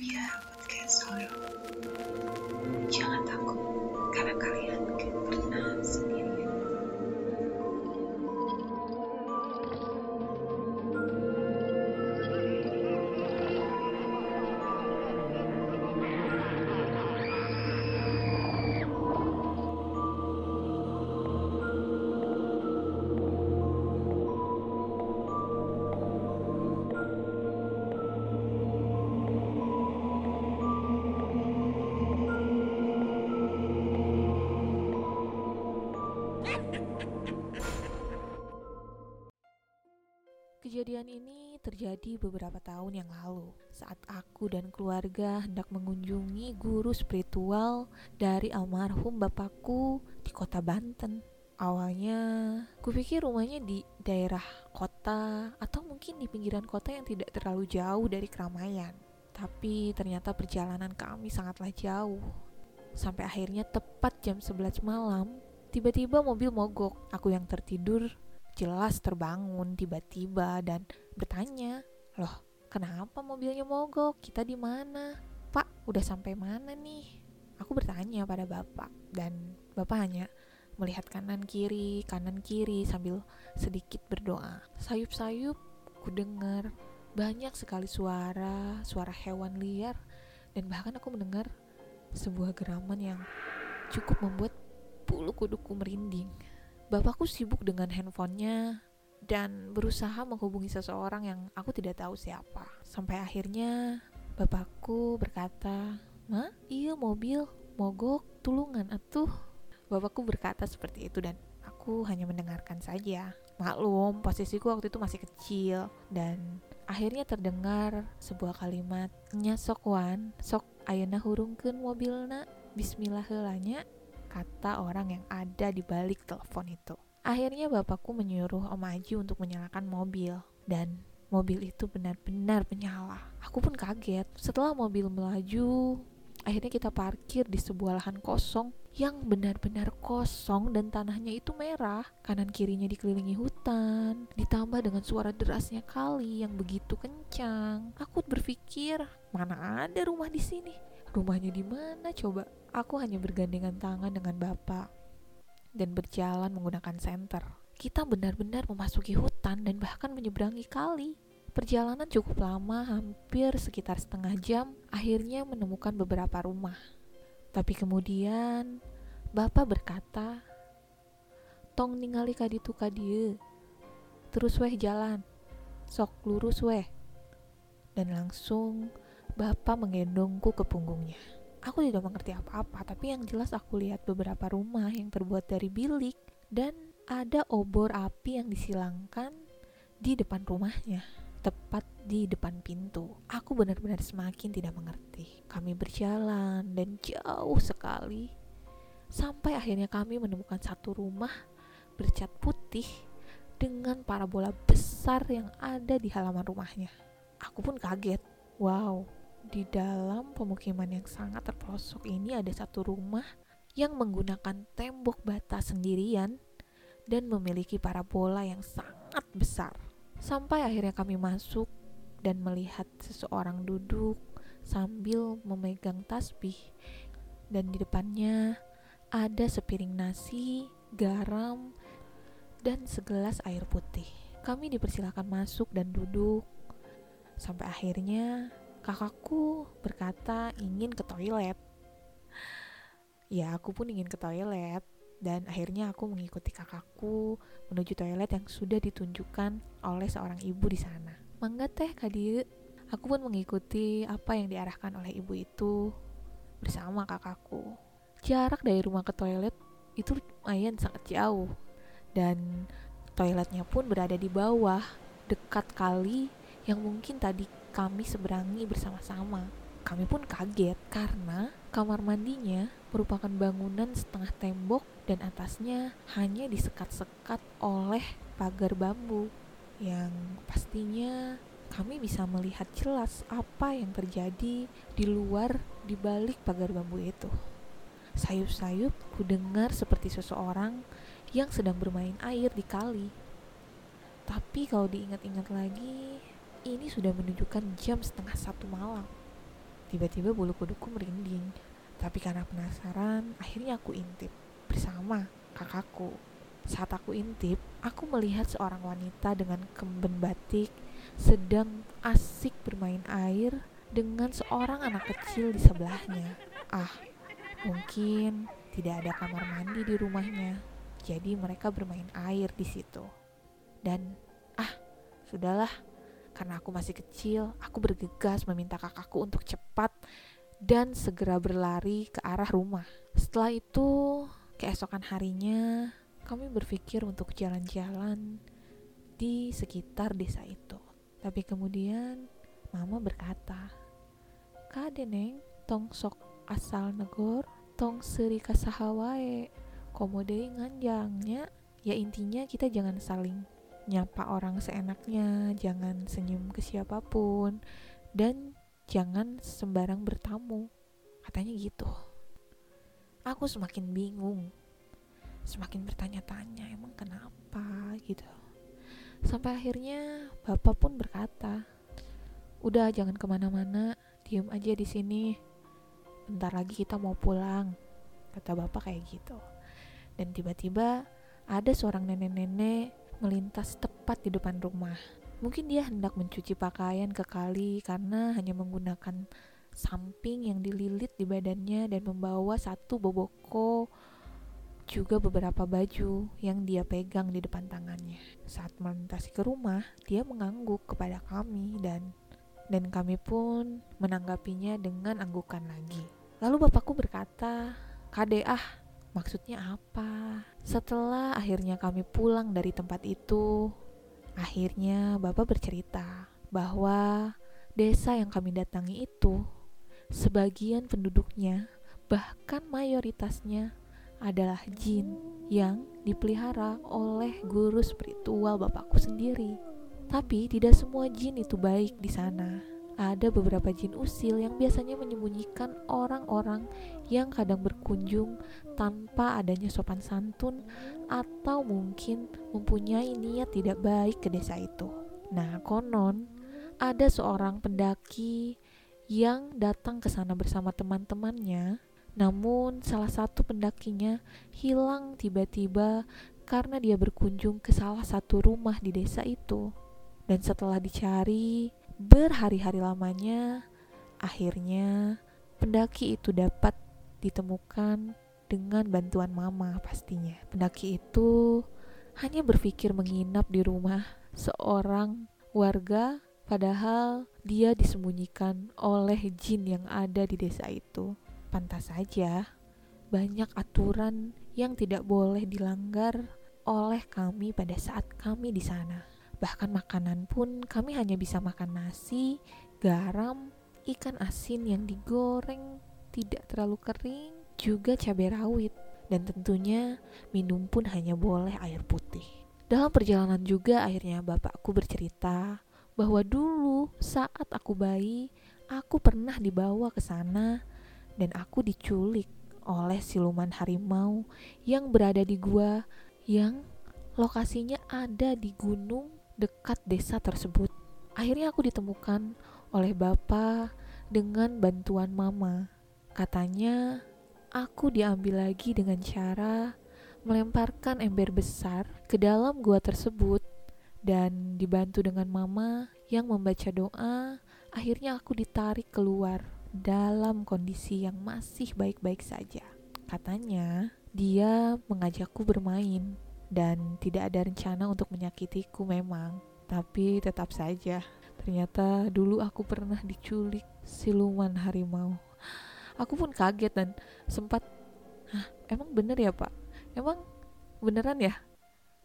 Biar podcast Solo. Jangan takut, karena kalian gak Kejadian ini terjadi beberapa tahun yang lalu saat aku dan keluarga hendak mengunjungi guru spiritual dari almarhum bapakku di kota Banten. Awalnya, kupikir rumahnya di daerah kota atau mungkin di pinggiran kota yang tidak terlalu jauh dari keramaian. Tapi ternyata perjalanan kami sangatlah jauh. Sampai akhirnya tepat jam 11 malam, tiba-tiba mobil mogok. Aku yang tertidur jelas terbangun tiba-tiba dan bertanya, "Loh, kenapa mobilnya mogok? Kita di mana?" "Pak, udah sampai mana nih?" Aku bertanya pada bapak dan bapak hanya melihat kanan kiri, kanan kiri sambil sedikit berdoa. Sayup-sayup ku dengar banyak sekali suara, suara hewan liar dan bahkan aku mendengar sebuah geraman yang cukup membuat bulu kuduku merinding. Bapakku sibuk dengan handphonenya dan berusaha menghubungi seseorang yang aku tidak tahu siapa. Sampai akhirnya bapakku berkata, "Ma, iya mobil mogok tulungan atuh." Bapakku berkata seperti itu dan aku hanya mendengarkan saja. Maklum, posisiku waktu itu masih kecil dan akhirnya terdengar sebuah kalimat, "Nya sok ayeuna hurungkeun mobilna." Bismillah heulanya kata orang yang ada di balik telepon itu. Akhirnya bapakku menyuruh Om Aji untuk menyalakan mobil dan mobil itu benar-benar menyala. Aku pun kaget. Setelah mobil melaju, akhirnya kita parkir di sebuah lahan kosong yang benar-benar kosong dan tanahnya itu merah. Kanan kirinya dikelilingi hutan, ditambah dengan suara derasnya kali yang begitu kencang. Aku berpikir, mana ada rumah di sini? Rumahnya di mana coba? Aku hanya bergandengan tangan dengan bapak dan berjalan menggunakan senter. Kita benar-benar memasuki hutan dan bahkan menyeberangi kali. Perjalanan cukup lama, hampir sekitar setengah jam, akhirnya menemukan beberapa rumah. Tapi kemudian, bapak berkata, Tong ningali kaditu kadie, terus weh jalan, sok lurus weh. Dan langsung bapak menggendongku ke punggungnya. Aku tidak mengerti apa-apa, tapi yang jelas aku lihat beberapa rumah yang terbuat dari bilik dan ada obor api yang disilangkan di depan rumahnya, tepat di depan pintu. Aku benar-benar semakin tidak mengerti. Kami berjalan dan jauh sekali sampai akhirnya kami menemukan satu rumah bercat putih dengan parabola besar yang ada di halaman rumahnya. Aku pun kaget. Wow, di dalam pemukiman yang sangat terpelosok ini ada satu rumah yang menggunakan tembok bata sendirian dan memiliki parabola yang sangat besar. Sampai akhirnya kami masuk dan melihat seseorang duduk sambil memegang tasbih dan di depannya ada sepiring nasi, garam, dan segelas air putih. Kami dipersilakan masuk dan duduk sampai akhirnya kakakku berkata ingin ke toilet. Ya, aku pun ingin ke toilet dan akhirnya aku mengikuti kakakku menuju toilet yang sudah ditunjukkan oleh seorang ibu di sana. Mangga teh kadi, aku pun mengikuti apa yang diarahkan oleh ibu itu bersama kakakku. Jarak dari rumah ke toilet itu lumayan sangat jauh dan toiletnya pun berada di bawah dekat kali yang mungkin tadi kami seberangi bersama-sama. Kami pun kaget karena kamar mandinya merupakan bangunan setengah tembok dan atasnya hanya disekat-sekat oleh pagar bambu yang pastinya kami bisa melihat jelas apa yang terjadi di luar di balik pagar bambu itu. Sayup-sayup ku dengar seperti seseorang yang sedang bermain air di kali. Tapi kalau diingat-ingat lagi, ini sudah menunjukkan jam setengah satu malam. Tiba-tiba bulu kuduku merinding. Tapi karena penasaran, akhirnya aku intip bersama kakakku. Saat aku intip, aku melihat seorang wanita dengan kemben batik sedang asik bermain air dengan seorang anak kecil di sebelahnya. Ah, mungkin tidak ada kamar mandi di rumahnya, jadi mereka bermain air di situ. Dan ah, sudahlah, karena aku masih kecil, aku bergegas meminta kakakku untuk cepat dan segera berlari ke arah rumah. Setelah itu, keesokan harinya, kami berpikir untuk jalan-jalan di sekitar desa itu. Tapi kemudian mama berkata, Kade neng, tong sok asal negor, tong seri kasahawae, komode nganjangnya. Ya intinya kita jangan saling nyapa orang seenaknya, jangan senyum ke siapa pun, dan jangan sembarang bertamu. Katanya gitu. Aku semakin bingung, semakin bertanya-tanya, emang kenapa gitu. Sampai akhirnya bapak pun berkata, udah jangan ke mana-mana, diem aja di sini bentar lagi kita mau pulang kata bapak kayak gitu dan tiba-tiba ada seorang nenek-nenek melintas tepat di depan rumah mungkin dia hendak mencuci pakaian ke kali karena hanya menggunakan samping yang dililit di badannya dan membawa satu boboko juga beberapa baju yang dia pegang di depan tangannya. Saat melintasi ke rumah, dia mengangguk kepada kami dan dan kami pun menanggapinya dengan anggukan lagi. Lalu bapakku berkata, Kade ah, maksudnya apa? Setelah akhirnya kami pulang dari tempat itu, akhirnya bapak bercerita bahwa desa yang kami datangi itu, sebagian penduduknya, bahkan mayoritasnya adalah jin yang dipelihara oleh guru spiritual bapakku sendiri. Tapi tidak semua jin itu baik di sana. Ada beberapa jin usil yang biasanya menyembunyikan orang-orang yang kadang berkunjung tanpa adanya sopan santun atau mungkin mempunyai niat tidak baik ke desa itu. Nah, konon ada seorang pendaki yang datang ke sana bersama teman-temannya, namun salah satu pendakinya hilang tiba-tiba karena dia berkunjung ke salah satu rumah di desa itu. Dan setelah dicari berhari-hari lamanya, akhirnya pendaki itu dapat ditemukan dengan bantuan mama pastinya. Pendaki itu hanya berpikir menginap di rumah seorang warga padahal dia disembunyikan oleh jin yang ada di desa itu. Pantas saja banyak aturan yang tidak boleh dilanggar oleh kami pada saat kami di sana. Bahkan makanan pun kami hanya bisa makan nasi, garam, ikan asin yang digoreng tidak terlalu kering, juga cabai rawit, dan tentunya minum pun hanya boleh air putih. Dalam perjalanan juga akhirnya bapakku bercerita bahwa dulu saat aku bayi, aku pernah dibawa ke sana dan aku diculik oleh siluman harimau yang berada di gua yang lokasinya ada di gunung dekat desa tersebut. Akhirnya aku ditemukan oleh bapak dengan bantuan mama. Katanya, aku diambil lagi dengan cara melemparkan ember besar ke dalam gua tersebut dan dibantu dengan mama yang membaca doa, akhirnya aku ditarik keluar dalam kondisi yang masih baik-baik saja. Katanya, dia mengajakku bermain dan tidak ada rencana untuk menyakitiku memang, tapi tetap saja ternyata dulu aku pernah diculik siluman harimau. Aku pun kaget dan sempat, Hah, emang bener ya pak? Emang beneran ya?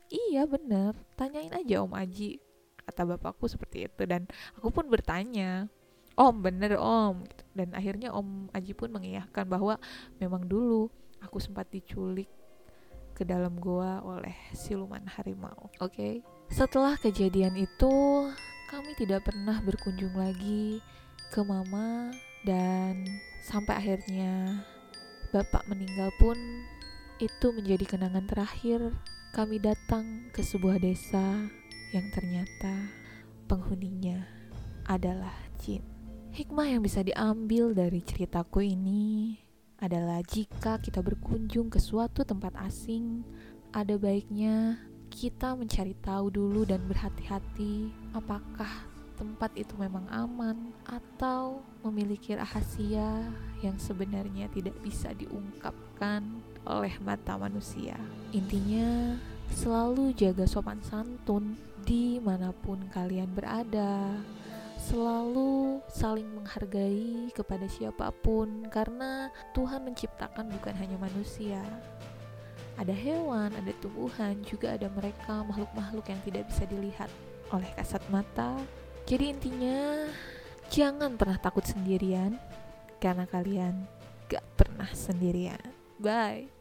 Iya bener, tanyain aja Om Aji, kata bapakku seperti itu dan aku pun bertanya, Om bener Om, dan akhirnya Om Aji pun mengiyakan bahwa memang dulu aku sempat diculik ke dalam goa oleh siluman harimau. Oke, okay? setelah kejadian itu, kami tidak pernah berkunjung lagi ke mama dan sampai akhirnya bapak meninggal pun itu menjadi kenangan terakhir kami datang ke sebuah desa yang ternyata penghuninya adalah jin. Hikmah yang bisa diambil dari ceritaku ini adalah jika kita berkunjung ke suatu tempat asing, ada baiknya kita mencari tahu dulu dan berhati-hati apakah tempat itu memang aman atau memiliki rahasia yang sebenarnya tidak bisa diungkapkan oleh mata manusia. Intinya, selalu jaga sopan santun di mana pun kalian berada. Selalu saling menghargai kepada siapa pun, karena Tuhan menciptakan bukan hanya manusia, ada hewan, ada tumbuhan, juga ada mereka makhluk-makhluk yang tidak bisa dilihat oleh kasat mata. Jadi intinya jangan pernah takut sendirian karena kalian gak pernah sendirian. Bye.